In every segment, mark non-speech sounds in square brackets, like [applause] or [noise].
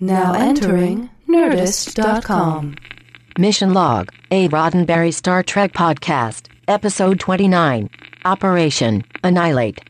Now entering Nerdist.com. Mission Log, a Roddenberry Star Trek podcast, episode 29, Operation Annihilate.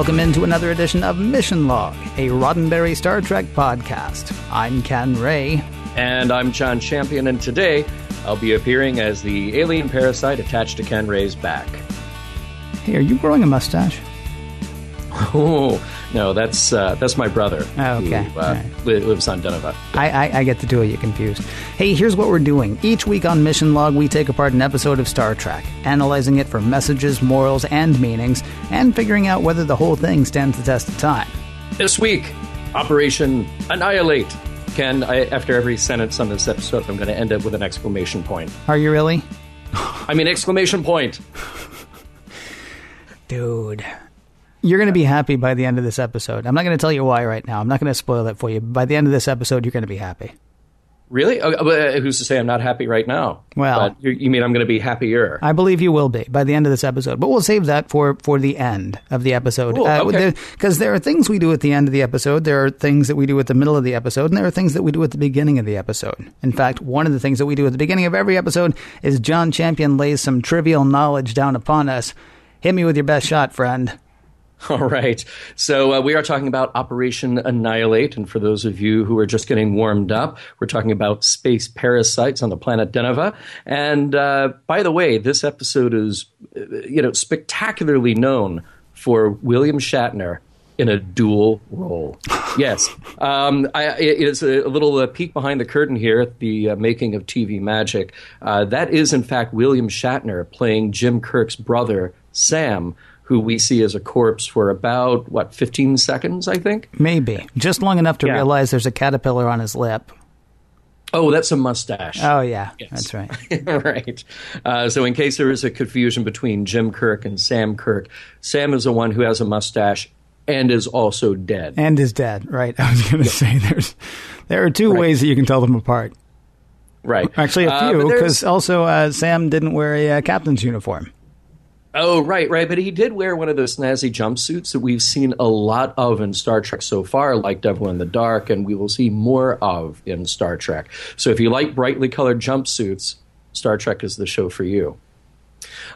Welcome into another edition of Mission Log, a Roddenberry Star Trek podcast. I'm Ken Ray. And I'm John Champion, and today I'll be appearing as the alien parasite attached to Ken Ray's back. Hey, are you growing a mustache? [laughs] Oh, no, that's uh, that's my brother. Oh, okay. Who, uh, right. li- lives on Deneva. I, I, I get the two of you confused. Hey, here's what we're doing. Each week on Mission Log, we take apart an episode of Star Trek, analyzing it for messages, morals, and meanings, and figuring out whether the whole thing stands the test of time. This week, Operation Annihilate. Ken, I, after every sentence on this episode, I'm going to end it with an exclamation point. Are you really? I mean, exclamation point. Dude. You're going to be happy by the end of this episode. I'm not going to tell you why right now. I'm not going to spoil it for you. By the end of this episode, you're going to be happy. Really? Uh, uh, who's to say I'm not happy right now? Well- you, you mean I'm going to be happier? I believe you will be by the end of this episode, but we'll save that for for the end of the episode. Cool, okay. Because there are things we do at the end of the episode, there are things that we do at the middle of the episode, and there are things that we do at the beginning of the episode. In fact, one of the things that we do at the beginning of every episode is John Champion lays some trivial knowledge down upon us. Hit me with your best shot, friend. [laughs] All right. So uh, we are talking about Operation Annihilate. And for those of you who are just getting warmed up, we're talking about space parasites on the planet Deneva. And uh, by the way, this episode is, uh, you know, spectacularly known for William Shatner in a dual role. [laughs] Yes. Um, I, it is a, a little uh, peek behind the curtain here at the uh, making of TV Magic. Uh, that is, in fact, William Shatner playing Jim Kirk's brother, Sam, who we see as a corpse for about, what, 15 seconds, I think? Maybe just long enough to Yeah. realize there's a caterpillar on his lip. Oh, that's a mustache. Oh yeah, Yes. that's right. [laughs] right. Uh, so, in case there is a confusion between Jim Kirk and Sam Kirk, Sam is the one who has a mustache and is also dead. And is dead. Right. [laughs] I was going to say there's there are two Right. ways that you can tell them apart. right. Actually, a Uh, few, because also uh, Sam didn't wear a uh, captain's uniform. Oh, right, right. But he did wear one of those snazzy jumpsuits that we've seen a lot of in Star Trek so far, like Devil in the Dark, and we will see more of in Star Trek. So if you like brightly colored jumpsuits, Star Trek is the show for you.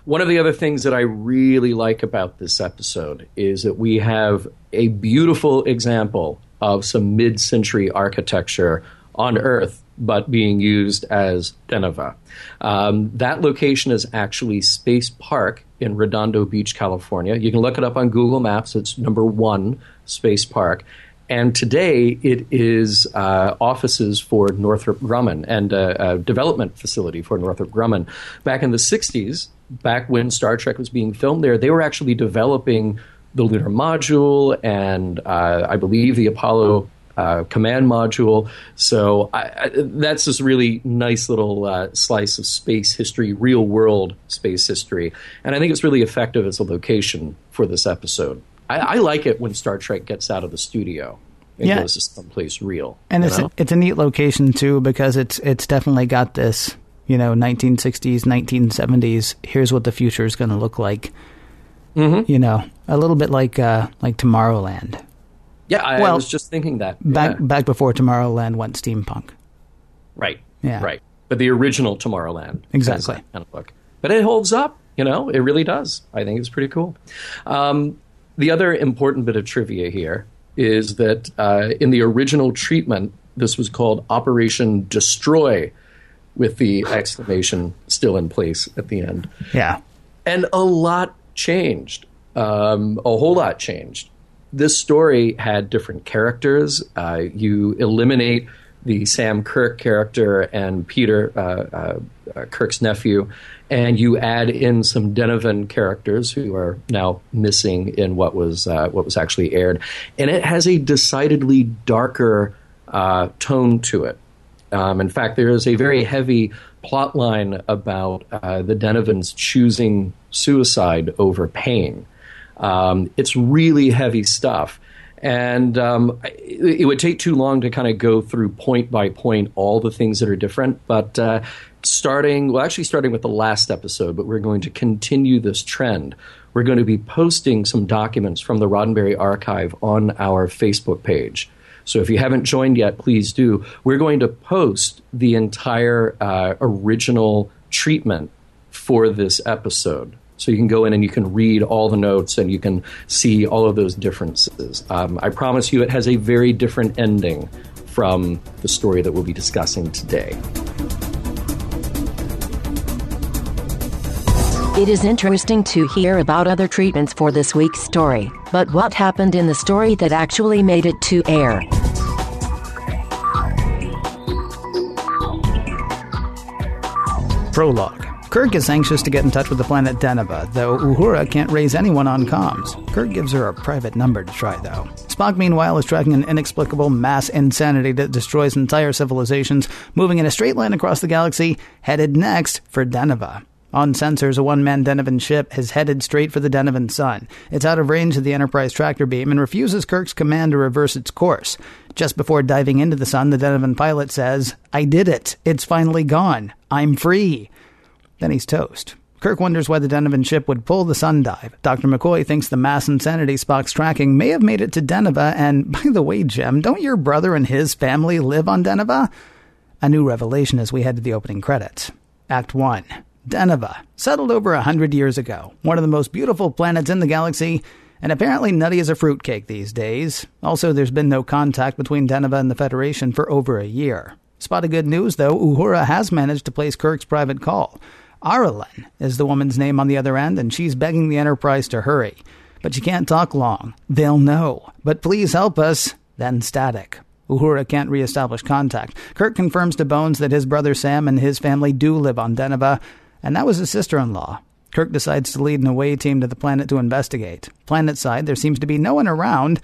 One of the other things that I really like about this episode is that we have a beautiful example of some mid century architecture on Earth, but being used as Deneva. Um, that location is actually Space Park in Redondo Beach, California. You can look it up on Google Maps. It's number one, Space Park. And today it is uh, offices for Northrop Grumman and a, a development facility for Northrop Grumman. Back in the 60s, back when Star Trek was being filmed there, they were actually developing the lunar module and uh, I believe the Apollo uh, command module. So I, I, that's this really nice little uh, slice of space history, real world space history. And I think it's really effective as a location for this episode. I, I like it when Star Trek gets out of the studio and Yeah. goes to someplace real. And it's know? a, it's a neat location too because it's it's definitely got this you know 1960s 1970s. Here's what the future is going to look like. Mm-hmm. You know, a little bit like uh, like Tomorrowland. Yeah, I, I was just thinking that. Back Yeah. back before Tomorrowland went steampunk. Right. Yeah. Right. But the original Tomorrowland. Exactly. kind of book. But it holds up. You know, it really does. I think it's pretty cool. Um, the other important bit of trivia here is that uh, in the original treatment, this was called Operation Destroy, with the exclamation still in place at the end. Yeah. And a lot changed. Um, a whole lot changed. This story had different characters. Uh, you eliminate the Sam Kirk character and Peter, uh, uh, uh, Kirk's nephew, and you add in some Denovan characters who are now missing in what was uh, what was actually aired, and it has a decidedly darker uh, tone to it. Um, in fact, there is a very heavy plot line about the Denovans choosing suicide over pain. Um, it's really heavy stuff. And um, it, it would take too long to kind of go through point by point all the things that are different. But uh, starting, well, actually starting with the last episode, but we're going to continue this trend. We're going to be posting some documents from the Roddenberry archive on our Facebook page. So if you haven't joined yet, please do. We're going to post the entire uh, original treatment for this episode. So you can go in and you can read all the notes and you can see all of those differences. Um, I promise you, it has a very different ending from the story that we'll be discussing today. It is interesting to hear about other treatments for this week's story, but what happened in the story that actually made it to air? Prologue. Kirk is anxious to get in touch with the planet Deneva, though Uhura can't raise anyone on comms. Kirk gives her a private number to try, though. Spock, meanwhile, is tracking an inexplicable mass insanity that destroys entire civilizations, moving in a straight line across the galaxy, headed next for Deneva. On sensors, a one man Denovan ship has headed straight for the Denovan sun. It's out of range of the Enterprise tractor beam and refuses Kirk's command to reverse its course. Just before diving into the sun, the Denovan pilot says, I did it. It's finally gone. I'm free. Then he's toast. Kirk wonders why the Denovan ship would pull the sun dive. Dr. McCoy thinks the mass insanity Spock's tracking may have made it to Deneva, and [laughs] by the way, Jim, don't your brother and his family live on Deneva? A new revelation as we head to the opening credits. Act 1. Deneva, settled over a hundred years ago, one of the most beautiful planets in the galaxy, and apparently nutty as a fruitcake these days. Also, there's been no contact between Deneva and the Federation for over a year. Spot of good news, though, Uhura has managed to place Kirk's private call. Arlen is the woman's name on the other end, and she's begging the Enterprise to hurry. But she can't talk long. They'll know. But please help us. Then static. Uhura can't reestablish contact. Kirk confirms to Bones that his brother Sam and his family do live on Deneva, and that was his sister in law. Kirk decides to lead an away team to the planet to investigate. Planet side, there seems to be no one around,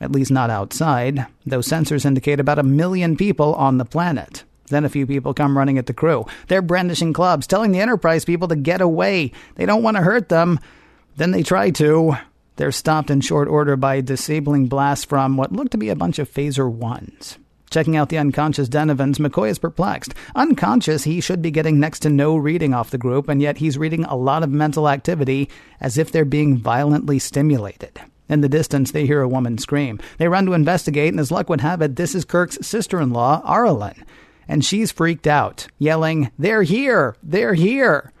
at least not outside, though sensors indicate about a million people on the planet. Then a few people come running at the crew. They're brandishing clubs, telling the Enterprise people to get away. They don't want to hurt them. Then they try to. They're stopped in short order by disabling blasts from what look to be a bunch of phaser ones. Checking out the unconscious Denovans, McCoy is perplexed. Unconscious, he should be getting next to no reading off the group, and yet he's reading a lot of mental activity as if they're being violently stimulated. In the distance, they hear a woman scream. They run to investigate, and as luck would have it, this is Kirk's sister in law, Arlen and she's freaked out, yelling, They're here! They're here!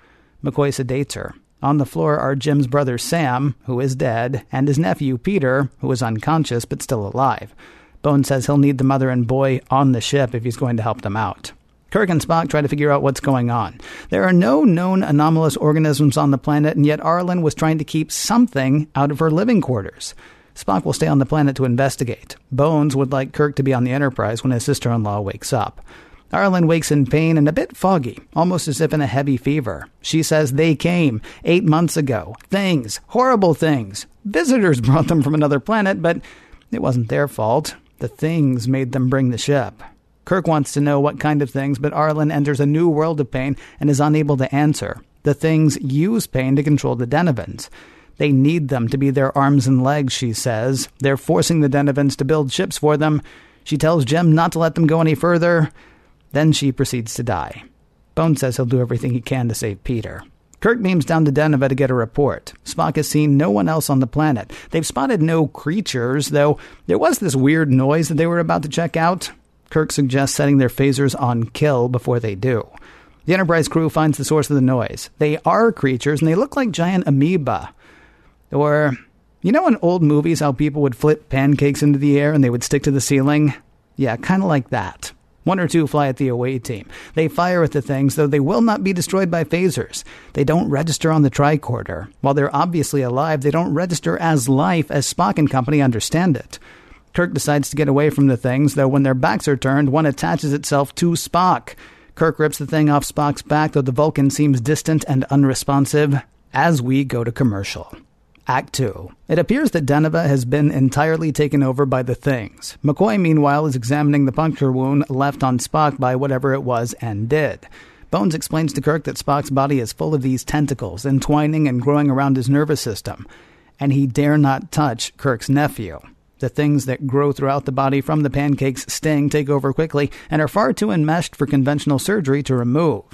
McCoy sedates her. On the floor are Jim's brother Sam, who is dead, and his nephew Peter, who is unconscious but still alive. Bone says he'll need the mother and boy on the ship if he's going to help them out. Kirk and Spock try to figure out what's going on. There are no known anomalous organisms on the planet, and yet Arlen was trying to keep something out of her living quarters. Spock will stay on the planet to investigate. Bones would like Kirk to be on the Enterprise when his sister in law wakes up. Arlen wakes in pain and a bit foggy, almost as if in a heavy fever. She says they came eight months ago. Things, horrible things. Visitors [laughs] brought them from another planet, but it wasn't their fault. The things made them bring the ship. Kirk wants to know what kind of things, but Arlen enters a new world of pain and is unable to answer. The things use pain to control the Denovans. They need them to be their arms and legs, she says. They're forcing the Denovans to build ships for them. She tells Jim not to let them go any further. Then she proceeds to die. Bone says he'll do everything he can to save Peter. Kirk beams down to Deneva to get a report. Spock has seen no one else on the planet. They've spotted no creatures, though there was this weird noise that they were about to check out. Kirk suggests setting their phasers on kill before they do. The Enterprise crew finds the source of the noise. They are creatures, and they look like giant amoeba. Or, you know in old movies how people would flip pancakes into the air and they would stick to the ceiling? Yeah, kind of like that. One or two fly at the away team. They fire at the things, though they will not be destroyed by phasers. They don't register on the tricorder. While they're obviously alive, they don't register as life as Spock and company understand it. Kirk decides to get away from the things, though when their backs are turned, one attaches itself to Spock. Kirk rips the thing off Spock's back, though the Vulcan seems distant and unresponsive, as we go to commercial. Act 2. It appears that Deneva has been entirely taken over by the Things. McCoy, meanwhile, is examining the puncture wound left on Spock by whatever it was and did. Bones explains to Kirk that Spock's body is full of these tentacles, entwining and growing around his nervous system, and he dare not touch Kirk's nephew. The things that grow throughout the body from the pancake's sting take over quickly and are far too enmeshed for conventional surgery to remove.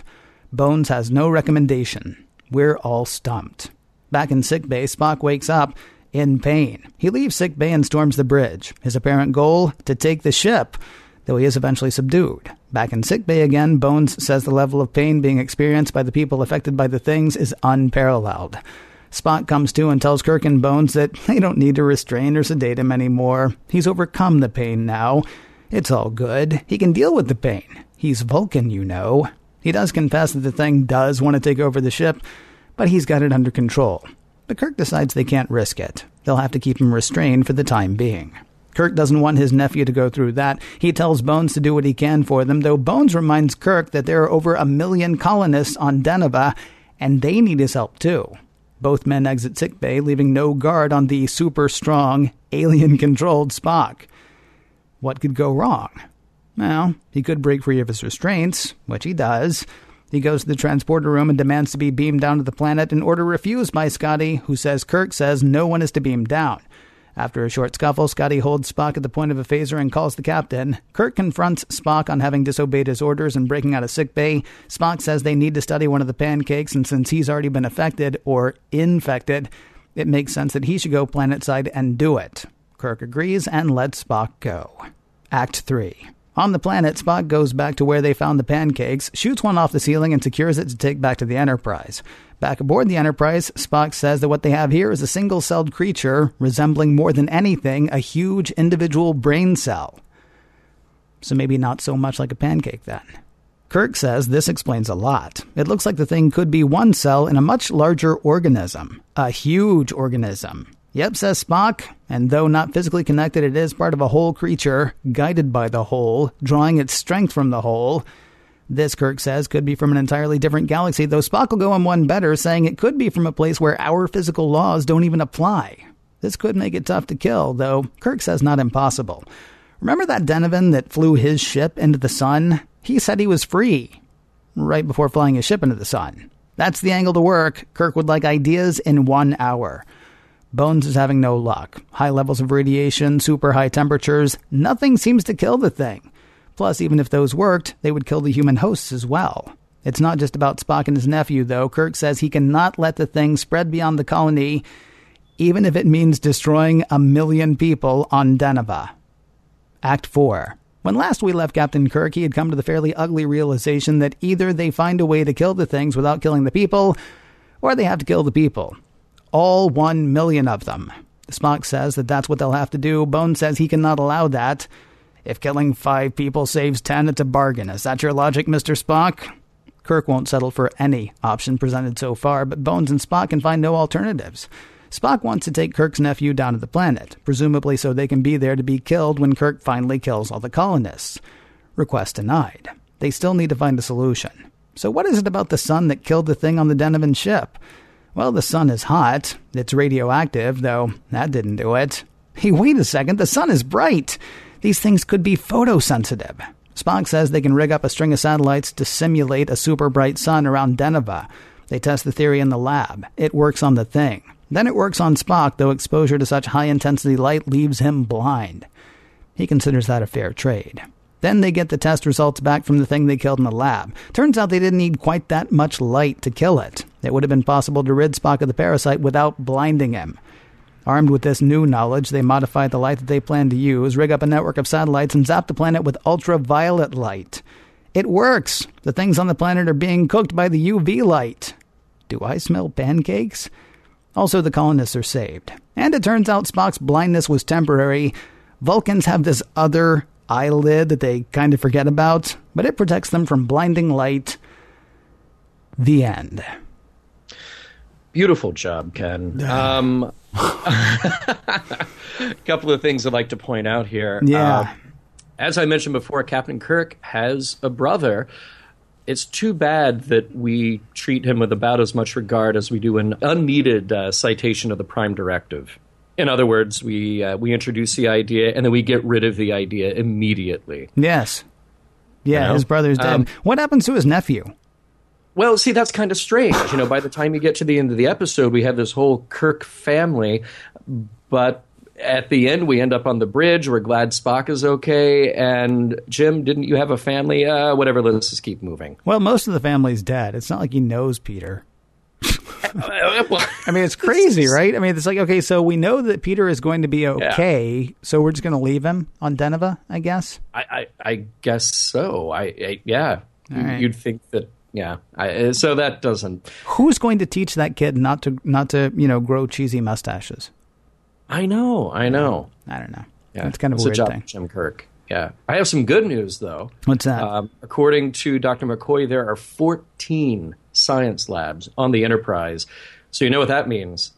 Bones has no recommendation. We're all stumped. Back in sickbay, Spock wakes up in pain. He leaves sickbay and storms the bridge. His apparent goal to take the ship, though he is eventually subdued. Back in sickbay again, Bones says the level of pain being experienced by the people affected by the things is unparalleled. Spock comes to and tells Kirk and Bones that they don't need to restrain or sedate him anymore. He's overcome the pain now. It's all good. He can deal with the pain. He's Vulcan, you know. He does confess that the thing does want to take over the ship, but he's got it under control. But Kirk decides they can't risk it. They'll have to keep him restrained for the time being. Kirk doesn't want his nephew to go through that. He tells Bones to do what he can for them, though Bones reminds Kirk that there are over a million colonists on Deneva, and they need his help too. Both men exit sickbay, leaving no guard on the super strong, alien controlled Spock. What could go wrong? Well, he could break free of his restraints, which he does. He goes to the transporter room and demands to be beamed down to the planet, an order refused by Scotty, who says Kirk says no one is to beam down. After a short scuffle, Scotty holds Spock at the point of a phaser and calls the captain. Kirk confronts Spock on having disobeyed his orders and breaking out of sick bay. Spock says they need to study one of the pancakes, and since he's already been affected or infected, it makes sense that he should go planetside and do it. Kirk agrees and lets Spock go. Act 3. On the planet, Spock goes back to where they found the pancakes, shoots one off the ceiling, and secures it to take back to the Enterprise. Back aboard the Enterprise, Spock says that what they have here is a single celled creature resembling more than anything a huge individual brain cell. So maybe not so much like a pancake then. Kirk says this explains a lot. It looks like the thing could be one cell in a much larger organism, a huge organism. Yep, says Spock, and though not physically connected, it is part of a whole creature, guided by the whole, drawing its strength from the whole. This, Kirk says, could be from an entirely different galaxy, though Spock will go on one better, saying it could be from a place where our physical laws don't even apply. This could make it tough to kill, though Kirk says not impossible. Remember that Denovan that flew his ship into the sun? He said he was free right before flying his ship into the sun. That's the angle to work. Kirk would like ideas in one hour. Bones is having no luck. High levels of radiation, super high temperatures, nothing seems to kill the thing. Plus, even if those worked, they would kill the human hosts as well. It's not just about Spock and his nephew, though. Kirk says he cannot let the thing spread beyond the colony, even if it means destroying a million people on Deneva. Act 4. When last we left Captain Kirk, he had come to the fairly ugly realization that either they find a way to kill the things without killing the people, or they have to kill the people all one million of them. Spock says that that's what they'll have to do. Bones says he cannot allow that. If killing five people saves ten, it's a bargain. Is that your logic, Mr. Spock? Kirk won't settle for any option presented so far, but Bones and Spock can find no alternatives. Spock wants to take Kirk's nephew down to the planet, presumably so they can be there to be killed when Kirk finally kills all the colonists. Request denied. They still need to find a solution. So, what is it about the sun that killed the thing on the Denovan ship? Well, the sun is hot. It's radioactive, though that didn't do it. Hey, wait a second, the sun is bright. These things could be photosensitive. Spock says they can rig up a string of satellites to simulate a super bright sun around Deneva. They test the theory in the lab. It works on the thing. Then it works on Spock, though exposure to such high intensity light leaves him blind. He considers that a fair trade. Then they get the test results back from the thing they killed in the lab. Turns out they didn't need quite that much light to kill it. It would have been possible to rid Spock of the parasite without blinding him. Armed with this new knowledge, they modify the light that they plan to use, rig up a network of satellites, and zap the planet with ultraviolet light. It works! The things on the planet are being cooked by the UV light. Do I smell pancakes? Also, the colonists are saved. And it turns out Spock's blindness was temporary. Vulcans have this other eyelid that they kind of forget about, but it protects them from blinding light. The end. Beautiful job, Ken. Um, a [laughs] [laughs] couple of things I'd like to point out here. Yeah. Uh, as I mentioned before, Captain Kirk has a brother. It's too bad that we treat him with about as much regard as we do an unneeded uh, citation of the Prime Directive. In other words, we uh, we introduce the idea and then we get rid of the idea immediately. Yes. Yeah, You know? his brother's dead. Um, what happens to his nephew? Well, see, that's kind of strange. You know, by the time you get to the end of the episode, we have this whole Kirk family, but at the end, we end up on the bridge. We're glad Spock is okay. And Jim, didn't you have a family? Uh, whatever. Let's just keep moving. Well, most of the family's dead. It's not like he knows Peter. [laughs] I mean, it's crazy, [laughs] right? I mean, it's like okay, so we know that Peter is going to be okay, so we're just going to leave him on Deneva, I guess. I, I, I guess so. I, I yeah. right. You'd think that. Yeah. I, so that doesn't. Who's going to teach that kid not to not to you know grow cheesy mustaches? I know. I know. I don't know. Yeah, it's kind of a It's weird job thing. Jim Kirk. Yeah, I have some good news though. What's that? Um, according to Dr. McCoy, there are 14 science labs on the Enterprise. So you know what that means.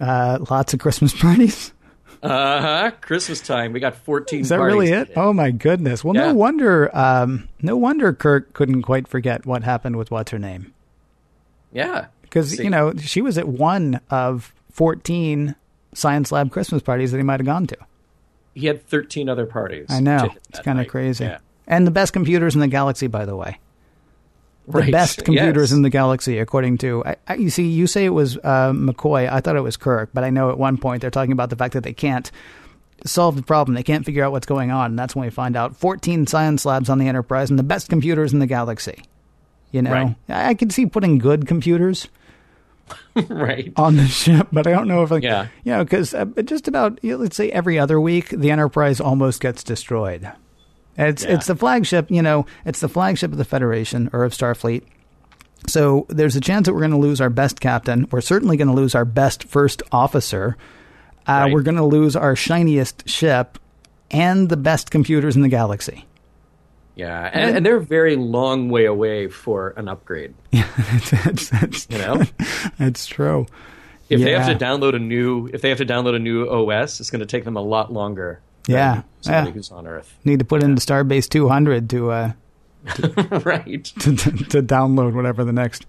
Uh, lots of Christmas parties. Uh huh. Christmas time. We got 14. Is that parties really it? today. Oh my goodness! Well, Yeah. no wonder. Um, no wonder Kirk couldn't quite forget what happened with what's her name Yeah. because you know she was at one of fourteen science lab Christmas parties that he might have gone to. He had 13 other parties. I know it's kind of crazy. Yeah. And the best computers in the galaxy, by the way. The Right. best computers Yes. in the galaxy, according to. I, I, you see, you say it was uh, McCoy. I thought it was Kirk, but I know at one point they're talking about the fact that they can't solve the problem. They can't figure out what's going on, and that's when we find out 14 science labs on the Enterprise and the best computers in the galaxy. You know, Right. I, I could see putting good computers [laughs] right. on the ship, but I don't know if, like, Yeah. you know, because uh, just about let's say every other week, the Enterprise almost gets destroyed. It's Yeah. it's the flagship, you know, it's the flagship of the Federation or of Starfleet. So there's a chance that we're going to lose our best captain. We're certainly going to lose our best first officer. Uh, Right. We're going to lose our shiniest ship and the best computers in the galaxy. Yeah. And, and they're a very long way away for an upgrade. [laughs] that's, it's, You know? it's true. If they have to download a new, if they have to download a new OS, it's going to take them a lot longer. Yeah, somebody yeah. who's on Earth. Need to put into Starbase 200 to uh, [laughs] right. to, to, to download whatever the next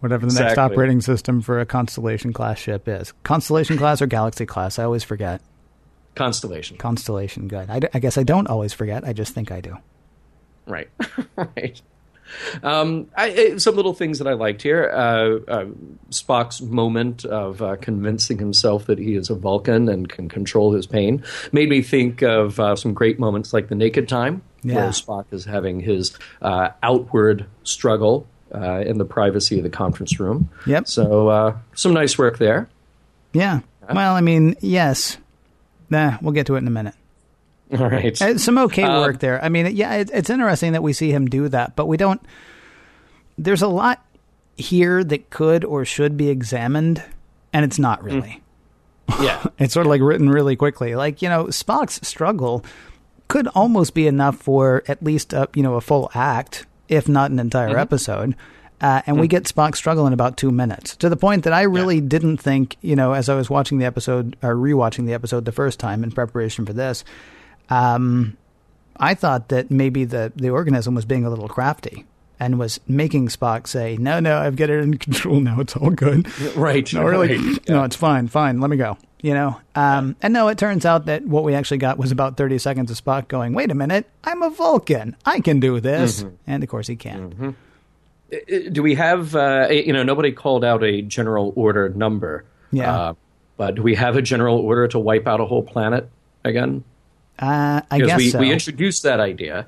whatever the next operating system for a Constellation class ship is. Constellation class or Galaxy class? I always forget. Constellation. Constellation, good. I, d- I guess I don't always forget. I just think I do. Right. [laughs] right. Um, I, I- some little things that I liked here. Uh, uh, Spock's moment of uh, convincing himself that he is a Vulcan and can control his pain made me think of uh, some great moments like the Naked Time, Yeah. where Spock is having his uh, outward struggle uh, in the privacy of the conference room. Yep. So uh, some nice work there. Yeah. Well, I mean, yes. Nah, we'll get to it in a minute. [laughs] All right. Uh, Some okay Um, work there. I mean, yeah, it, it's interesting that we see him do that, but we don't. There's a lot here that could or should be examined, and it's not really. [laughs] yeah. [laughs] It's sort of like written really quickly. Like, you know, Spock's struggle could almost be enough for at least a, you know, a full act, if not an entire episode. Uh, and we get Spock struggle in about two minutes to the point that I really didn't think, you know, as I was watching the episode or rewatching the episode the first time in preparation for this, um, I thought that maybe the, the organism was being a little crafty and was making Spock say, no, no, I've got it in control now. It's all good. [laughs] Right. No, really, right. no, it's fine, fine. Let me go. You know, um, and no, it turns out that what we actually got was about thirty seconds of Spock going, "Wait a minute, I'm a Vulcan. I can do this," Mm-hmm. and of course he can't. do we have uh, you know nobody called out a general order number Yeah. uh, but do we have a general order to wipe out a whole planet again Uh, I guess we, so. we introduced that idea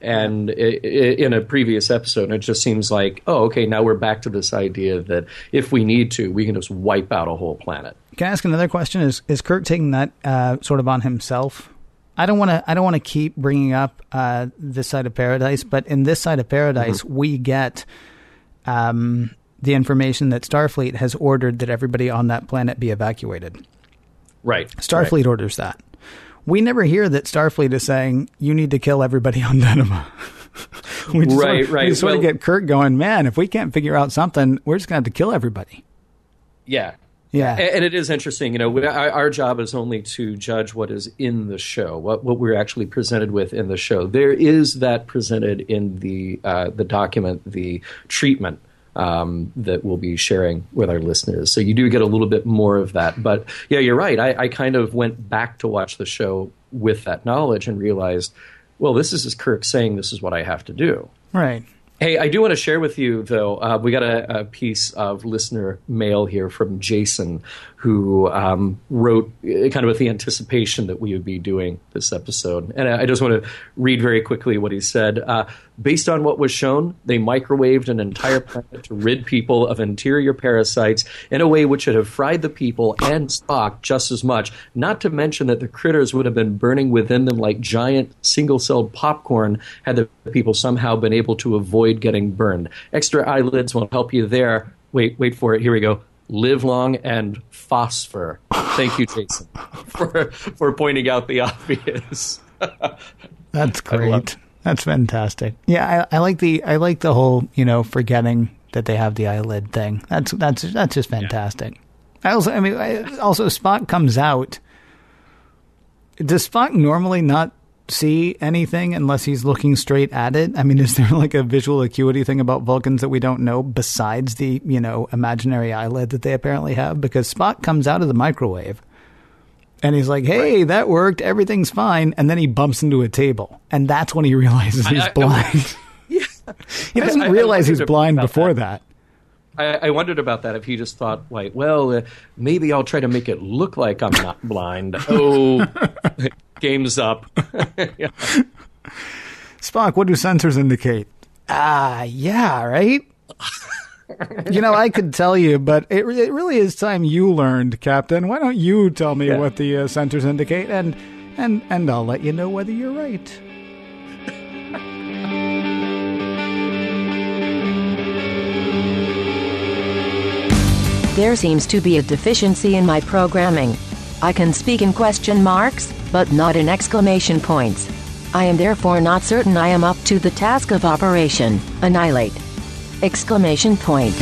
and i i in a previous episode and it just seems like oh okay now we're back to this idea that if we need to we can just wipe out a whole planet Can I ask another question? Is is Kirk taking that uh, sort of on himself? I don't want to. I don't want to keep bringing up uh, this side of paradise, but in this side of paradise, Mm-hmm. we get um, the information that Starfleet has ordered that everybody on that planet be evacuated. right Starfleet orders that. We never hear that Starfleet is saying you need to kill everybody on Deneva. [laughs] we just Right, sort of, right. We sort of Well- get Kirk going, man. If we can't figure out something, we're just going to have to kill everybody. yeah Yeah, And it is interesting, you know. our job is only to judge what is in the show, what what we're actually presented with in the show. There is that presented in the uh, the document, the treatment um, that we'll be sharing with our listeners. So you do get a little bit more of that. But yeah, you're right. I, I kind of went back to watch the show with that knowledge and realized, well, this is Kirk saying this is what I have to do. right. Hey, I do want to share with you, though. Uh, we got a, a piece of listener mail here from Jason, who um, wrote uh, kind of with the anticipation that we would be doing this episode. And I, I just want to read very quickly what he said. Uh, Based on what was shown, they microwaved an entire [laughs] planet to rid people of interior parasites in a way which would have fried the people and Spock just as much. Not to mention that the critters would have been burning within them like giant single celled popcorn had the people somehow been able to avoid getting burned. Extra eyelids won't help you there. Wait, wait for it. Here we go live long and phosphor. Thank you, Jason, for for pointing out the obvious. [laughs] That's great. That's fantastic. Yeah, I, I, like the I like the whole you know forgetting that they have the eyelid thing. That's that's that's just fantastic. Yeah. I also I mean I, also Spock comes out. Does Spock normally not see anything unless he's looking straight at it? I mean, [laughs] is there like a visual acuity thing about Vulcans that we don't know besides the, you know, imaginary eyelid that they apparently have? Because Spock comes out of the microwave and he's like, hey, right. that worked. Everything's fine. And then he bumps into a table. And that's when he realizes [laughs] he's I, I, blind. [laughs] yeah. he doesn't realize he's blind before that. that. I, wondered about that if he just thought, like, well, uh, maybe I'll try to make it look like I'm not blind. Oh, game's up. [laughs] [laughs] yeah. Spock, what do sensors indicate? Ah, yeah, right? you know, I could tell you, but it, it really is time you learned, Captain. Why don't you tell me yeah. what the uh, sensors indicate, and and and I'll let you know whether you're right. There seems to be a deficiency in my programming. I can speak in question marks, but not in exclamation points. I am therefore not certain I am up to the task of Operation Annihilate. Exclamation point.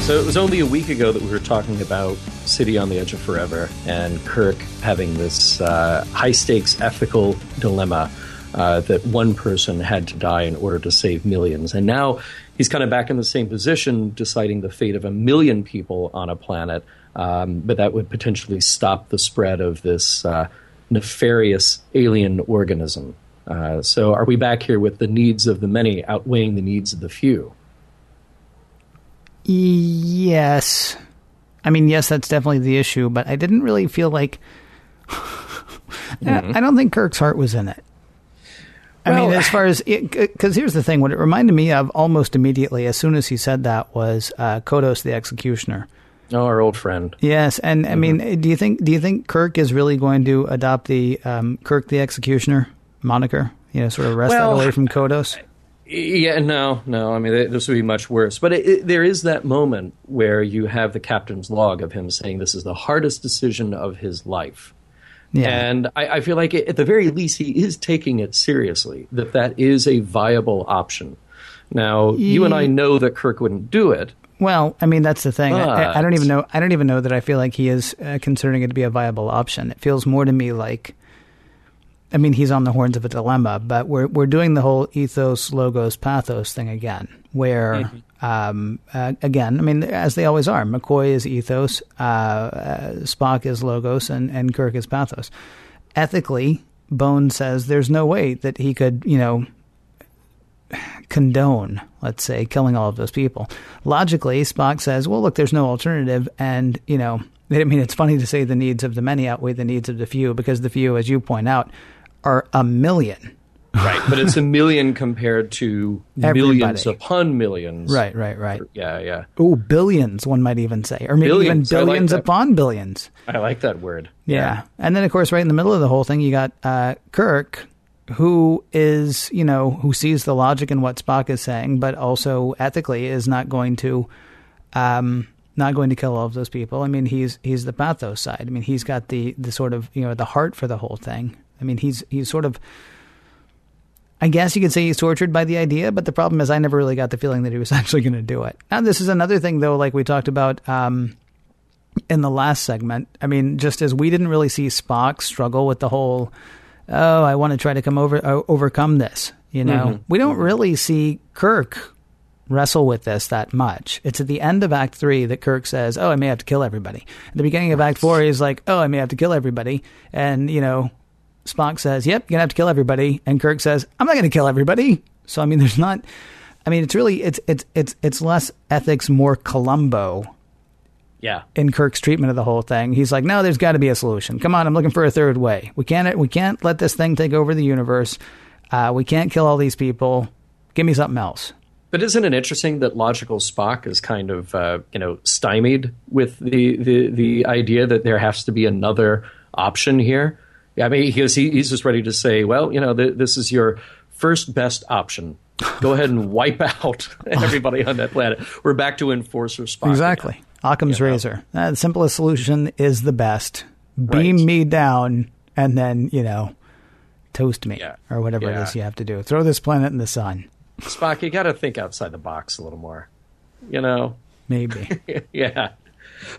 So it was only a week ago that we were talking about City on the Edge of Forever and Kirk having this uh, high stakes ethical dilemma uh, that one person had to die in order to save millions. And now he's kind of back in the same position, deciding the fate of a million people on a planet. Um, but that would potentially stop the spread of this uh, nefarious alien organism. Uh, so, are we back here with the needs of the many outweighing the needs of the few? Yes. I mean, yes, that's definitely the issue, but I didn't really feel like. [laughs] mm-hmm. I don't think Kirk's heart was in it. I well, mean, as far as because here's the thing, what it reminded me of almost immediately, as soon as he said that, was uh, Kodos the Executioner. Oh, our old friend. Yes, and I mm-hmm. mean, do you think do you think Kirk is really going to adopt the um, Kirk the Executioner moniker? You know, sort of wrest well, that away from Kodos. Yeah, no, no. I mean, this would be much worse. But it, it, there is that moment where you have the captain's log of him saying this is the hardest decision of his life. Yeah. And I, I feel like at the very least he is taking it seriously, that that is a viable option. Now, you and I know that Kirk wouldn't do it. Well, I mean that's the thing. I, I, don't even know. I don't even know that I feel like he is uh, considering it to be a viable option. It feels more to me like, I mean, he's on the horns of a dilemma. But we're we're doing the whole ethos, logos, pathos thing again, where mm-hmm. Um, uh, again, I mean, as they always are, McCoy is ethos, uh, uh, Spock is logos, and, and Kirk is pathos. Ethically, Bone says there's no way that he could, you know, condone, let's say, killing all of those people. Logically, Spock says, well, look, there's no alternative, and, you know, [laughs] I mean, it's funny to say the needs of the many outweigh the needs of the few because the few, as you point out, are a million. Right, but it's a million compared to [laughs] millions upon millions. Right, right, right. Yeah, yeah. Oh, billions, one might even say, or maybe billions. even billions like upon billions. I like that word. Yeah. yeah. and then of course, right in the middle of the whole thing, you got uh, Kirk, who is you know who sees the logic in what Spock is saying, but also ethically is not going to. Um, not going to kill all of those people. I mean, he's he's the pathos side. I mean, he's got the the sort of you know the heart for the whole thing. I mean, he's he's sort of I guess you could say he's tortured by the idea, but the problem is I never really got the feeling that he was [laughs] actually going to do it. Now, this is another thing, though, like we talked about um, in the last segment. I mean, just as we didn't really see Spock struggle with the whole, oh, I want to try to come over uh, overcome this. You know, mm-hmm. we don't really see Kirk wrestle with this that much. It's at the end of Act Three that Kirk says, "Oh, I may have to kill everybody." At the beginning of Act Four, he's like, "Oh, I may have to kill everybody," and you know, Spock says, "Yep, you're gonna have to kill everybody," and Kirk says, "I'm not gonna kill everybody." So I mean, [laughs] there's not. I mean, it's really it's it's it's it's less ethics, more Columbo Yeah. in Kirk's treatment of the whole thing. He's like, no, there's got to be a solution. Come on, I'm looking for a third way. We can't we can't let this thing take over the universe. Uh, we can't kill all these people. Give me something else. But isn't it interesting that logical Spock is kind of uh, you know stymied with the, the the idea that there has to be another option here? I mean, he, he's just ready to say, well, you know, th- this is your first best option. Go ahead and wipe out [laughs] everybody on that planet. We're back to Enforcer Spock. Exactly. again. Occam's You know? razor. Uh, the simplest solution is the best. Beam Right. me down, and then you know, toast me Yeah. or whatever it Yeah. is you have to do. Throw this planet in the sun. Spock, you got to think outside the box a little more. You know, Maybe. [laughs] yeah.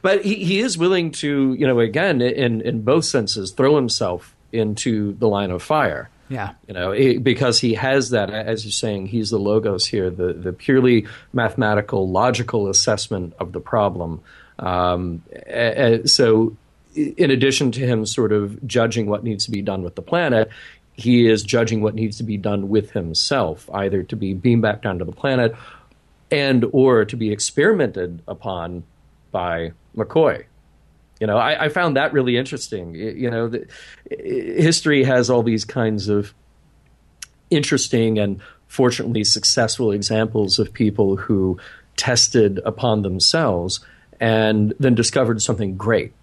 But he, he is willing to, you know, again, in, in both senses, throw himself into the line of fire. yeah. You know, it, because he has that, as you're saying, he's the logos here, the, the purely mathematical, logical assessment of the problem. Um, so, in addition to him sort of judging what needs to be done with the planet, he is judging what needs to be done with himself, either to be beamed back down to the planet and or to be experimented upon by McCoy. You know, I, I found that really interesting. You know, the, history has all these kinds of interesting and fortunately successful examples of people who tested upon themselves and then discovered something great.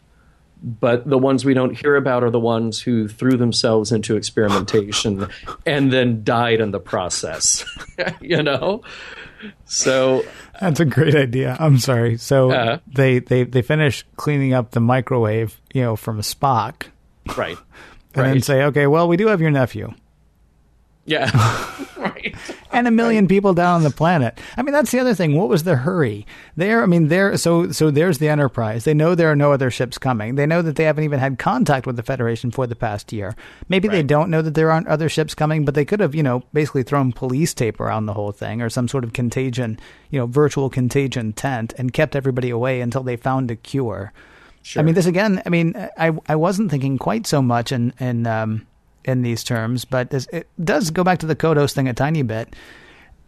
But the ones we don't hear about are the ones who threw themselves into experimentation [laughs] and then died in the process. [laughs] you know? So That's a great idea. I'm sorry. So Uh-huh. they, they they finish cleaning up the microwave, you know, from Spock, right. [laughs] and then say, okay, well, we do have your nephew. Yeah. Right. and a million people down on the planet. I mean, that's the other thing. What was the hurry? There, I mean, there. So, so there's the Enterprise. They know there are no other ships coming. They know that they haven't even had contact with the Federation for the past year. Maybe they don't know that there aren't other ships coming, but they could have, you know, basically thrown police tape around the whole thing or some sort of contagion, you know, virtual contagion tent and kept everybody away until they found a cure. Sure. I mean, this again. I mean, I I wasn't thinking quite so much in in um, in these terms, but it does go back to the Kodos thing a tiny bit.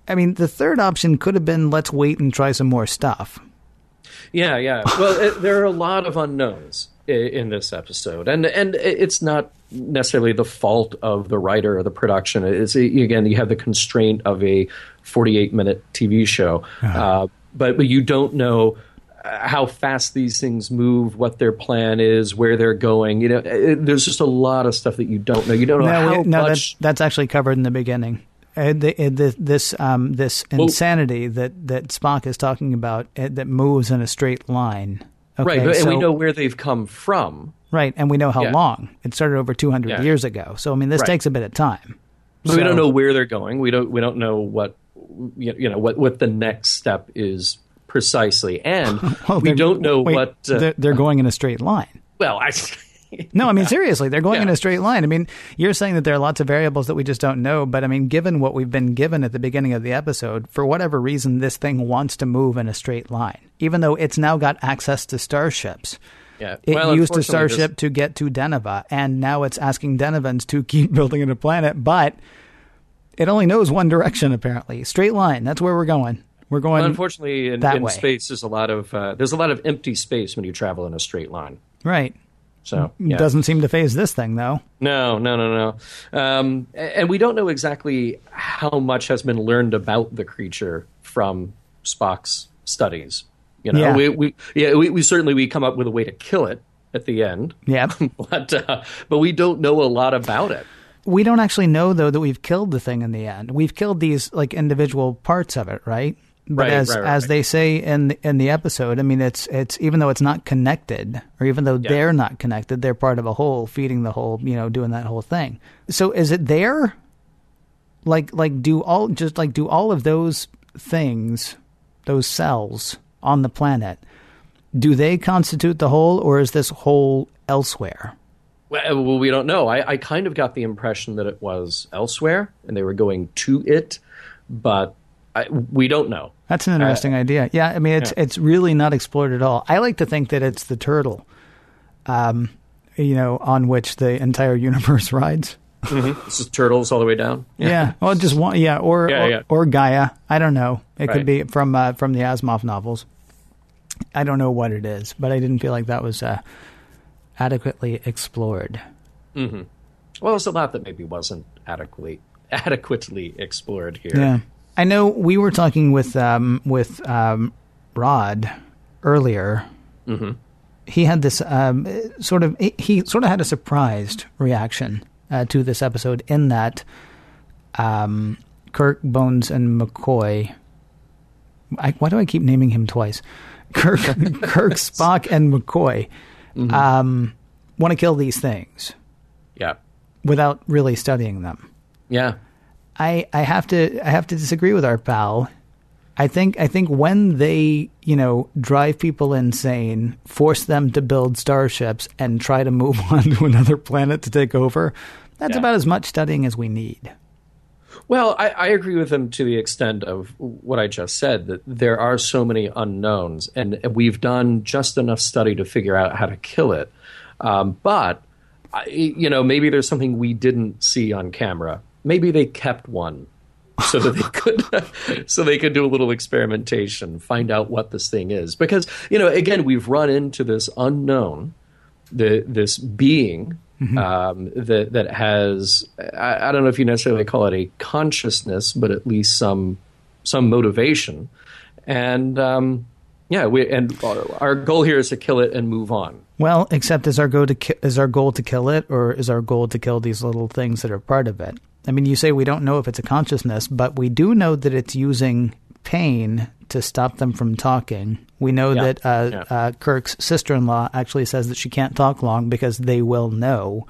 I mean, the third option could have been let's wait and try some more stuff. Yeah, yeah. [laughs] Well, it, there are a lot of unknowns i- in this episode, and and it's not necessarily the fault of the writer or the production. It's again, you have the constraint of a forty-eight minute TV show, uh, but but you don't know how fast these things move, what their plan is, where they're going. You know, it, there's just a lot of stuff that you don't know. You don't know no, how no, much. that, that's actually covered in the beginning. Uh, the, uh, the, this um, this insanity that, that Spock is talking about uh, that moves in a straight line. Okay, right, but, and we know where they've come from. right, and we know how Yeah. long it started over two hundred Yeah. years ago. So I mean, this Right. takes a bit of time. So we don't know where they're going. We don't. We don't know what you you know what what the next step is precisely, and [laughs] Well, we don't know wait, what. Uh, they're, they're going in a straight line. well, I. [laughs] No, I mean seriously, they're going Yeah. in a straight line. I mean, you're saying that there are lots of variables that we just don't know, but I mean, given what we've been given at the beginning of the episode, for whatever reason, this thing wants to move in a straight line, even though it's now got access to starships. yeah. It well, used a starship to get to Deneva, and now it's asking Denevans to [laughs] keep building it a planet, but it only knows one direction apparently. Straight line. That's where we're going. We're going. Well, unfortunately, in, in space, there's a lot of uh, there's a lot of empty space when you travel in a straight line. right. So yeah. Doesn't seem to phase this thing though. No, no, no, no. Um, and we don't know exactly how much has been learned about the creature from Spock's studies. You know, Yeah. we, we yeah we, we certainly we come up with a way to kill it at the end. Yep. [laughs] but uh, but we don't know a lot about it. We don't actually know though that we've killed the thing in the end. We've killed these like individual parts of it, right? But Right, as right, right, as they say in in the episode, I mean, it's it's even though it's not connected, or even though they're not connected, they're part of a whole, feeding the whole, you know, doing that whole thing. So is it there? Like like do all just like do all of those things, those cells on the planet, do they constitute the whole, or is this whole elsewhere? Well, uh, well, we don't know. I, I kind of got the impression that it was elsewhere and they were going to it, but I, we don't know. That's an interesting idea. Yeah, I mean it's Uh, yeah. it's really not explored at all. I like to think that it's the turtle, um, you know, on which the entire [laughs] universe rides. This is turtles all the way down. [laughs] Yeah. Well, just one. Yeah. Or Yeah, or, yeah. or Gaia. I don't know. It could be from uh, from the Asimov novels. I don't know what it is, but I didn't feel like that was uh, adequately explored. Well, there's a lot that maybe wasn't adequately [laughs] adequately explored here. Yeah. I know we were talking with um, with um, Rod earlier. Mm-hmm. He had this um, sort of he- he sort of had a surprised reaction uh, to this episode in that um, Kirk Bones and McCoy. I, why do I keep naming him twice? [laughs] Kirk, Kirk, [laughs] Spock, and McCoy um, want to kill these things Yeah. without really studying them. Yeah. I, I have to I have to disagree with our pal. I think I think when they you know drive people insane, force them to build starships, and try to move [laughs] on to another planet to take over, that's Yeah. about as much studying as we need. Well, I, I agree with him to the extent of what I just said that there are so many unknowns, and we've done just enough study to figure out how to kill it. Um, but I, you know, maybe there's something we didn't see on camera. Maybe they kept one so that they could [laughs] so they could do a little experimentation, find out what this thing is. Because you know, again, we've run into this unknown, the this being um, that that has I, I don't know if you necessarily call it a consciousness, but at least some some motivation. And um, yeah, we and our, goal here is to kill it and move on. Well, except is our goal to ki- is our goal to kill it, or is our goal to kill these little things that are part of it? I mean, you say we don't know if it's a consciousness, but we do know that it's using pain to stop them from talking. We know Yeah, that uh, yeah. uh, Kirk's sister-in-law actually says that she can't talk long because they will know,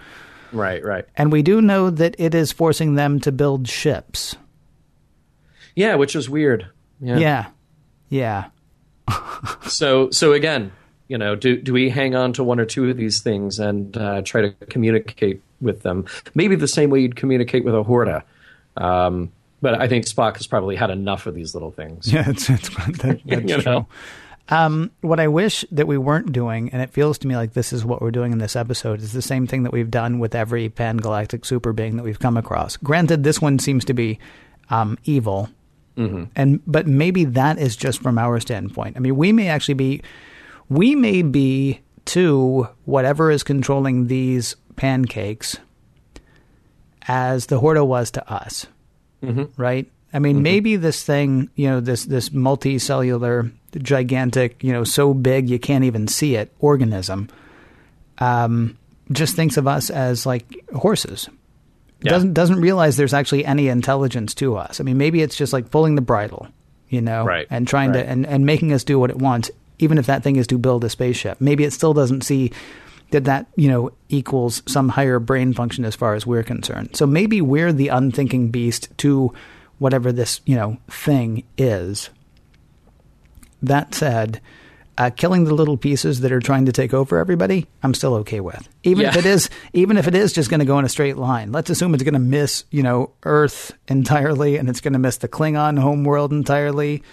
Right, right. and we do know that it is forcing them to build ships. Yeah, which is weird. Yeah. Yeah, yeah. [laughs] So so again, you know, do do we hang on to one or two of these things and uh, try to communicate with them? Maybe the same way you'd communicate with a Horta. Um, but I think Spock has probably had enough of these little things. [laughs] Yeah, it's, it's, that, that's [laughs] You true. know? Um, what I wish that we weren't doing, and it feels to me like this is what we're doing in this episode, is the same thing that we've done with every pan galactic super being that we've come across. Granted, this one seems to be um, evil, and but maybe that is just from our standpoint. I mean, we may actually be, we may be to whatever is controlling these pancakes, as the Horta was to us right? I mean, maybe this thing, you know, this this multicellular, gigantic, you know, so big you can't even see it organism, um, just thinks of us as like horses. Yeah. Doesn't doesn't realize there's actually any intelligence to us. I mean, maybe it's just like pulling the bridle, you know, Right, and trying right. to and, and making us do what it wants, even if that thing is to build a spaceship. Maybe it still doesn't see that that you know equals some higher brain function as far as we're concerned. So maybe we're the unthinking beast to whatever this you know thing is. That said, uh, killing the little pieces that are trying to take over everybody, I'm still okay with. Even if it is, even if it is just going to go in a straight line. Let's assume it's going to miss, you know, Earth entirely, and it's going to miss the Klingon homeworld entirely,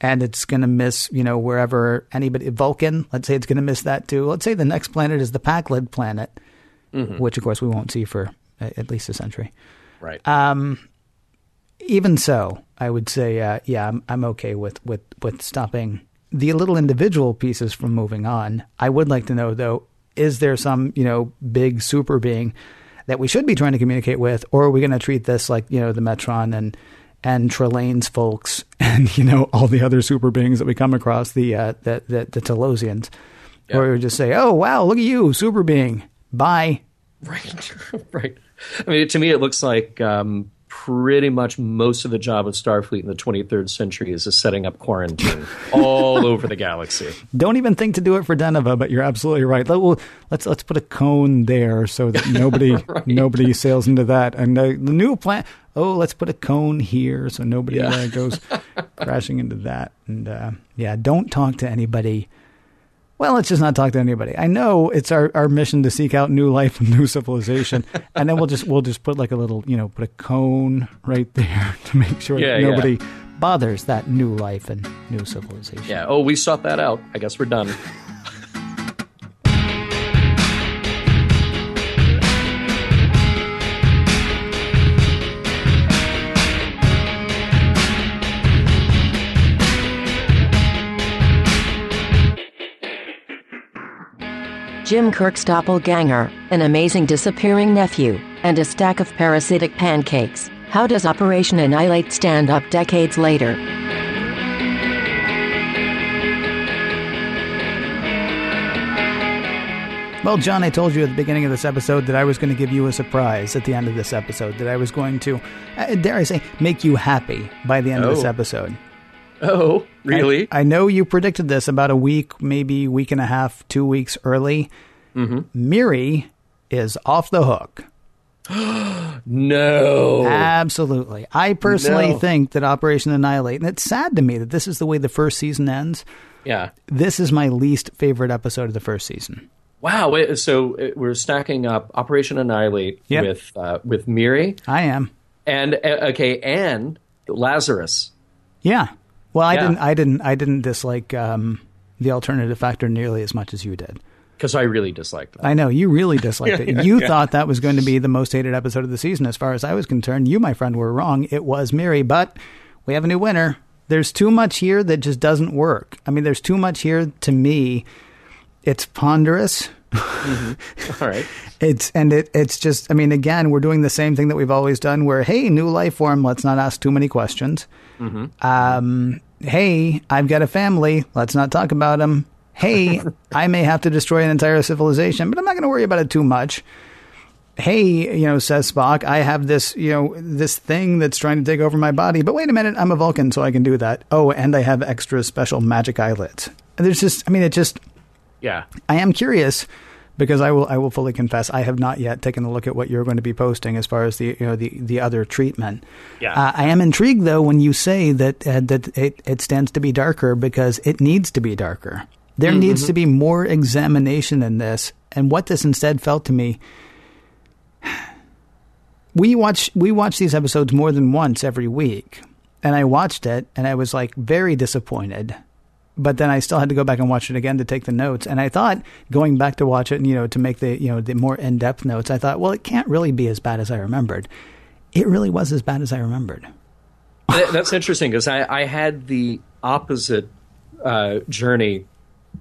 and it's going to miss, you know, wherever anybody Vulcan. Let's say it's going to miss that too. Let's say the next planet is the Pakled planet, which of course we won't see for uh, at least a century Right. Um, even so, I would say, uh, yeah, I'm, I'm okay with, with, with stopping the little individual pieces from moving on. I would like to know, though, is there some, you know, big super being that we should be trying to communicate with, or are we going to treat this like, you know, the Metron and and Trelane's folks [laughs] and, you know, all the other super beings that we come across, the, uh, the, the, the Talosians, Yeah. or we would just say, oh, wow, look at you, super being, bye. [laughs] Right, [laughs] right. I mean, to me, it looks like um, pretty much most of the job of Starfleet in the 23rd century is just setting up quarantine [laughs] all over the galaxy. Don't even think to do it for Deneva, but you're absolutely right. Let, well, let's let's put a cone there so that nobody [laughs] nobody sails into that. And uh, the new plan. Oh, let's put a cone here so nobody Yeah. uh, goes [laughs] crashing into that. And uh, yeah, don't talk to anybody. Well, let's just not talk to anybody. I know it's our, our mission to seek out new life and new civilization, [laughs] and then we'll just we'll just put like a little you know put a cone right there [laughs] to make sure Yeah, that yeah. nobody bothers that new life and new civilization. Yeah. Oh, we sought that out. I guess we're done. [laughs] Jim Kirk's doppelganger, an amazing disappearing nephew, and a stack of parasitic pancakes. How does Operation Annihilate stand up decades later? Well, John, I told you at the beginning of this episode that I was going to give you a surprise at the end of this episode, that I was going to, uh, dare I say, make you happy by the end of this Oh. episode. [laughs] Oh, really? I, I know you predicted this about a week, maybe week and a half, two weeks early. Mm-hmm. Miri is off the hook. [gasps] no. Absolutely. I personally No. think that Operation Annihilate, and it's sad to me that this is the way the first season ends. yeah. This is my least favorite episode of the first season. Wow. Wait, so uh, we're stacking up Operation Annihilate Yep. with uh, with Miri I am. and uh, okay and Lazarus. Yeah. Well, I Yeah. didn't. I didn't. I didn't dislike um, the alternative factor nearly as much as you did. Because I really disliked that. I know you really disliked it. [laughs] You thought that was going to be the most hated episode of the season, as far as I was concerned. You, my friend, were wrong. It was Miri, but we have a new winner. There's too much here that just doesn't work. I mean, there's too much here to me. It's ponderous. [laughs] All right. It's and it it's just. I mean, again, we're doing the same thing that we've always done. Where hey, new life form. Let's not ask too many questions. Um, hey, I've got a family. Let's not talk about them. Hey, [laughs] I may have to destroy an entire civilization, but I'm not going to worry about it too much. Hey, you know, says Spock, I have this, you know, this thing that's trying to take over my body. But wait a minute, I'm a Vulcan, so I can do that. Oh, and I have extra special magic eyelids. And there's just, I mean, it just, Yeah. I am curious because I will I will fully confess I have not yet taken a look at what you're going to be posting as far as the you know the the other treatment. Yeah. Uh, I am intrigued though when you say that uh, that it it stands to be darker because it needs to be darker. There needs to be more examination in this, and what this instead felt to me. [sighs] We watch we watch these episodes more than once every week, and I watched it and I was like very disappointed but then I still had to go back and watch it again to take the notes. And I thought going back to watch it, and, you know, to make the you know the more in depth notes, I thought, well, it can't really be as bad as I remembered. It really was as bad as I remembered. That's interesting because I, I had the opposite uh, journey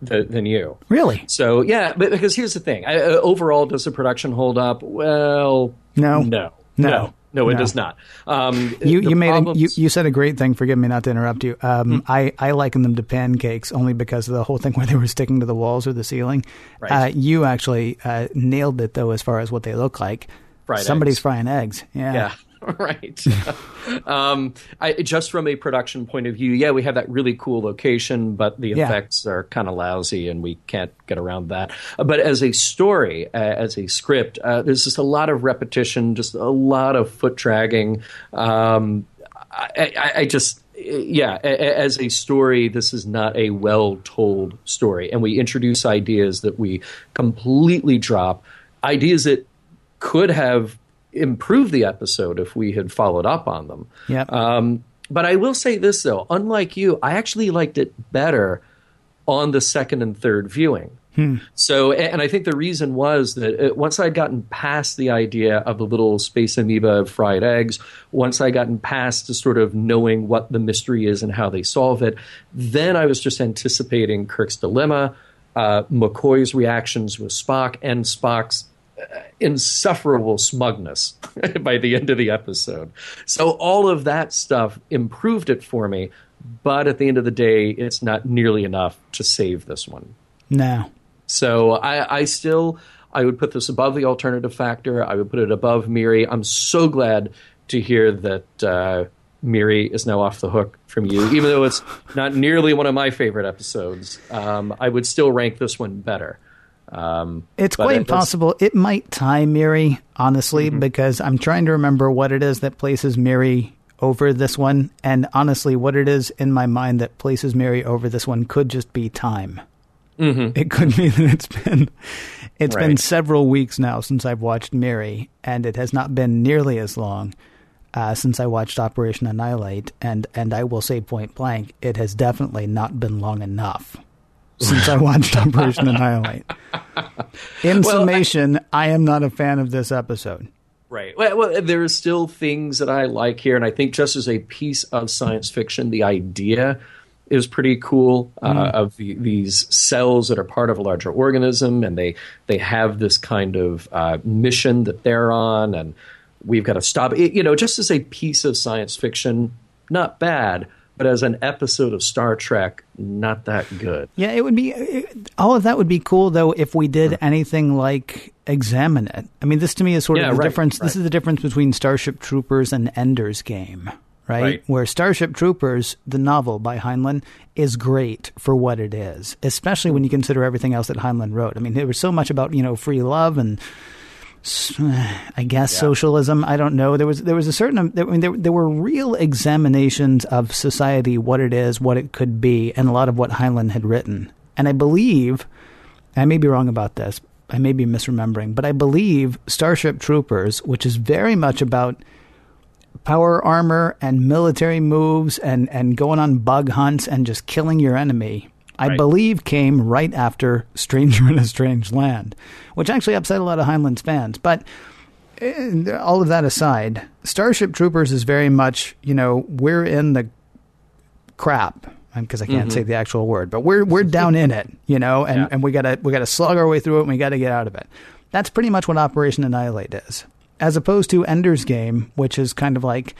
th- than you. Really? So yeah, but because here's the thing: I, uh, overall, does the production hold up? Well, No. no, No. no, no, it No. does not. Um, You you made a, you you said a great thing. Forgive me not to interrupt you. Um, I I liken them to pancakes only because of the whole thing where they were sticking to the walls or the ceiling. Right. Uh, you actually uh, nailed it though, as far as what they look like. Fried Somebody's eggs. frying eggs. Yeah. [laughs] Right. [laughs] um, I, just from a production point of view, yeah, we have that really cool location, but the Yeah. effects are kind of lousy, and we can't get around that. Uh, But as a story, uh, as a script, uh, there's just a lot of repetition, just a lot of foot dragging. Um, I, I, I just. Yeah, as a story, this is not a well told story. And we introduce ideas that we completely drop, ideas that could have improved the episode if we had followed up on them. Yeah. Um, but I will say this though, unlike you, I actually liked it better on the second and third viewing. So, and I think the reason was that uh, once I'd gotten past the idea of the little space amoeba of fried eggs, once I'd gotten past to sort of knowing what the mystery is and how they solve it, then I was just anticipating Kirk's dilemma, uh, McCoy's reactions with Spock, and Spock's insufferable smugness [laughs] by the end of the episode. So all of that stuff improved it for me, but at the end of the day, it's not nearly enough to save this one. No. So I, I still I would put this above the alternative factor. I would put it above Miri. I'm so glad to hear that uh, Miri is now off the hook from you, even though it's not nearly one of my favorite episodes. Um, I would still rank this one better. Um, It's quite it possible. It might tie Miri, honestly, Mm-hmm. because I'm trying to remember what it is that places Miri over this one. And honestly, what it is in my mind that places Miri over this one could just be time. Mm-hmm. It could be that it's been it's been several weeks now since I've watched Miri, and it has not been nearly as long uh, since I watched Operation Annihilate. And and I will say point blank, it has definitely not been long enough since I watched [laughs] Operation Annihilate. In Well, I- summation, I, am not a fan of this episode. Right. Well, well, there are still things that I like here, and I think just as a piece of science fiction, the idea is pretty cool uh, of the, these cells that are part of a larger organism, and they they have this kind of uh, mission that they're on, and we've got to stop it. You know, just as a piece of science fiction, not bad, but as an episode of Star Trek, not that good. Yeah, it would be it, all of that would be cool though if we did anything like examine it. I mean, this to me is sort Yeah, of the right, difference. This is the difference between Starship Troopers and Ender's Game, right? Right. Where Starship Troopers, the novel by Heinlein, is great for what it is, especially when you consider everything else that Heinlein wrote. I mean, there was so much about you know free love and. [sighs] I guess socialism. I don't know. There was there was a certain. I mean, there there were real examinations of society, what it is, what it could be, and a lot of what Heinlein had written. And I believe, I may be wrong about this. I may be misremembering, but I believe Starship Troopers, which is very much about power armor and military moves and, and going on bug hunts and just killing your enemy, I Right. believe came right after Stranger in a Strange Land, which actually upset a lot of Heinlein's fans. But eh, all of that aside, Starship Troopers is very much, you know, we're in the crap because I can't say the actual word, but we're we're down in it, you know, and, Yeah. and we gotta we gotta slog our way through it and we gotta get out of it. That's pretty much what Operation Annihilate is, as opposed to Ender's Game, which is kind of like.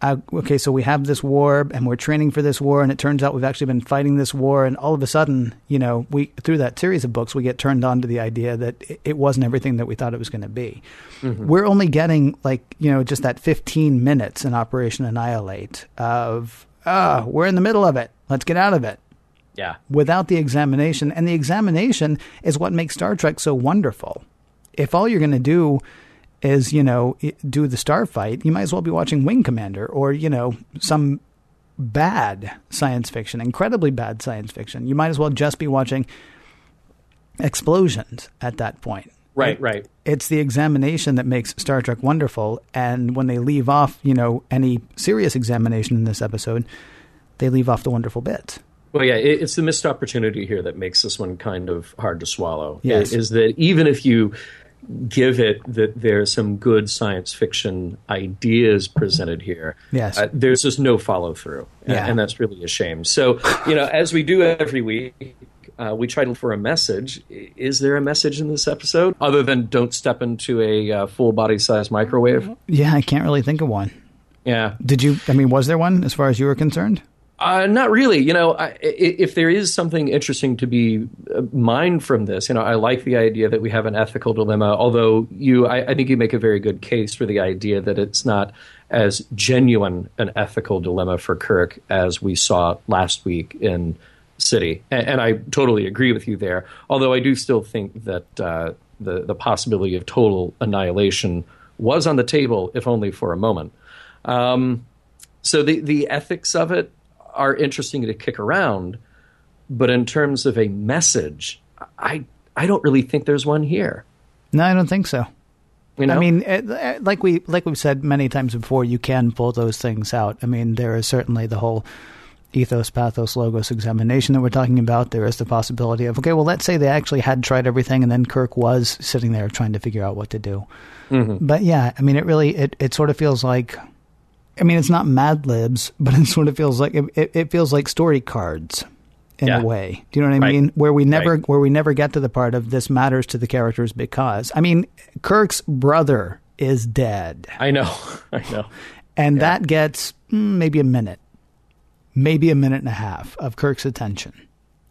Uh, okay, so we have this war and we're training for this war, and it turns out we've actually been fighting this war, and all of a sudden, you know, we through that series of books, we get turned on to the idea that it- wasn't everything that we thought it was going to be. We're only getting like you know just that 15 minutes in Operation Annihilate of ah, we're in the middle of it. Let's get out of it Yeah. without the examination. And the examination is what makes Star Trek so wonderful. If all you're going to do is, you know, do the starfight, you might as well be watching Wing Commander or, you know, some bad science fiction, incredibly bad science fiction. You might as well just be watching explosions at that point. Right, right. It's the examination that makes Star Trek wonderful. And when they leave off, you know, any serious examination in this episode, they leave off the wonderful bits. Well, yeah, it, it's the missed opportunity here that makes this one kind of hard to swallow. Yes. Is that even if you give it that there's some good science fiction ideas presented here, Yes. uh, there's just no follow through, Yeah. and that's really a shame. So, you know, as we do every week. Uh, we try to look for a message. Is there a message in this episode other than don't step into a uh, full body size microwave? Yeah, I can't really think of one. Yeah, Did you? I mean, was there one as far as you were concerned? Uh, not really. You know, I, if there is something interesting to be uh, mined from this, you know, I like the idea that we have an ethical dilemma. Although you, I, I think you make a very good case for the idea that it's not as genuine an ethical dilemma for Kirk as we saw last week in City, and, and I totally agree with you there. Although I do still think that uh, the the possibility of total annihilation was on the table, if only for a moment. Um, so the the ethics of it are interesting to kick around, but in terms of a message, I I don't really think there's one here. No, I don't think so. You know, I mean, eh, eh, like we like we've said many times before, you can pull those things out. I mean, there is certainly the whole ethos, pathos, logos examination that we're talking about. There is the possibility of okay, well, let's say they actually had tried everything, and then Kirk was sitting there trying to figure out what to do. But yeah, I mean, it really it it sort of feels like. I mean, it's not Mad Libs, but [laughs] it sort of feels like it, it, it feels like story cards in Yeah. a way. Do you know what I Right. mean? Where we never Right. where we never get to the part of this matters to the characters because I mean, Kirk's brother is dead, I know, [laughs] I know. and that gets mm, maybe a minute, maybe a minute and a half of Kirk's attention,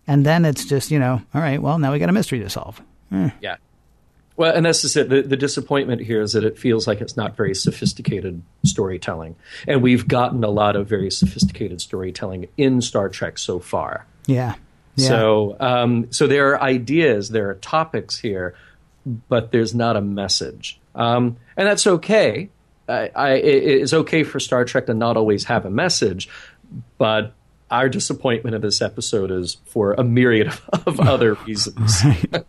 and then it's just you know, all right, well, now we got a mystery to solve. Yeah. Well, and that's just it. The, the disappointment here is that it feels like it's not very sophisticated storytelling, and we've gotten a lot of very sophisticated storytelling in Star Trek so far. Yeah. yeah. So, um, so there are ideas, there are topics here, but there's not a message, um, and that's okay. I, I, it- it's okay for Star Trek to not always have a message, but our disappointment of this episode is for a myriad of, [laughs] of other reasons. [laughs] Right.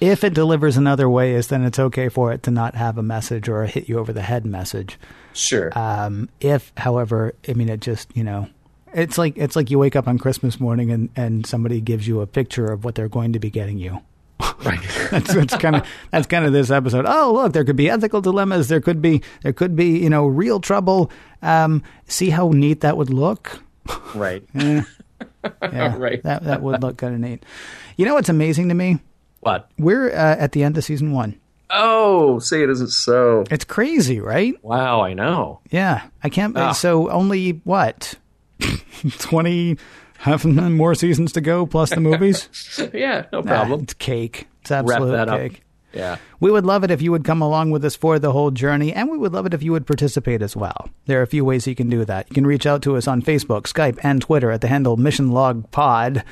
If it delivers in other ways, then it's okay for it to not have a message or a hit you over the head message. Sure. Um, if, however, I mean, it just you know, it's like it's like you wake up on Christmas morning and and somebody gives you a picture of what they're going to be getting you. right. [laughs] That's that's kind of that's kind of this episode. Oh, look, there could be ethical dilemmas. There could be there could be you know real trouble. Um, see how neat that would look. Right. [laughs] Yeah, [laughs] Right. That that would look kind of neat. You know what's amazing to me? What? We're uh, at the end of season one. Oh, say it isn't so. It's crazy, right? Wow, I know. Yeah, I can't. Ah. So only what [laughs] twenty, half more seasons to go plus the movies. [laughs] Yeah, no Nah, problem. it's cake. It's absolute that up. Yeah. We would love it if you would come along with us for the whole journey, and we would love it if you would participate as well. There are a few ways you can do that. You can reach out to us on Facebook, Skype, and Twitter at the handle Mission Log Pod,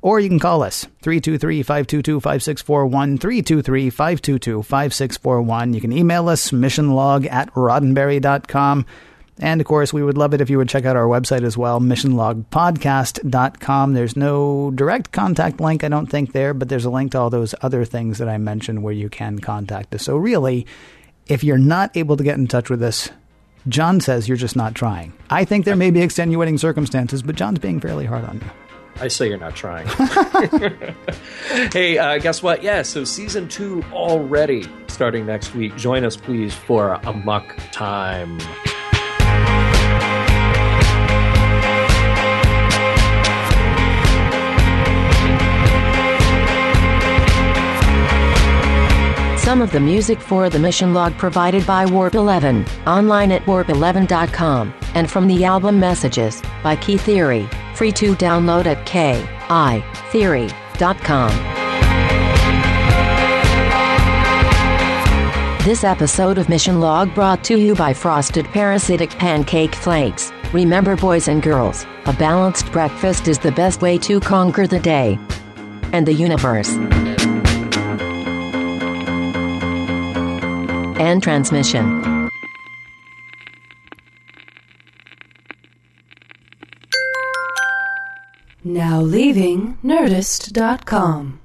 or you can call us 323-522-5641, 323-522-5641. You can email us missionlog at roddenberry.com. And of course, we would love it if you would check out our website as well, missionlogpodcast.com. There's no direct contact link, I don't think, there, but there's a link to all those other things that I mentioned where you can contact us. So, really, if you're not able to get in touch with us, John says you're just not trying. I think there may be extenuating circumstances, but John's being fairly hard on you. I say you're not trying. [laughs] hey, uh, guess what? Yeah, so season two already starting next week. Join us, please, for a muck time. Some of the music for the mission log provided by Warp 11, online at warp11.com, and from the album Messages by Kitheory, free to download at kitheory.com. This episode of Mission Log brought to you by Frosted Parasitic Pancake Flakes. Remember, boys and girls, a balanced breakfast is the best way to conquer the day and the universe. And transmission. Now leaving Nerdist.com.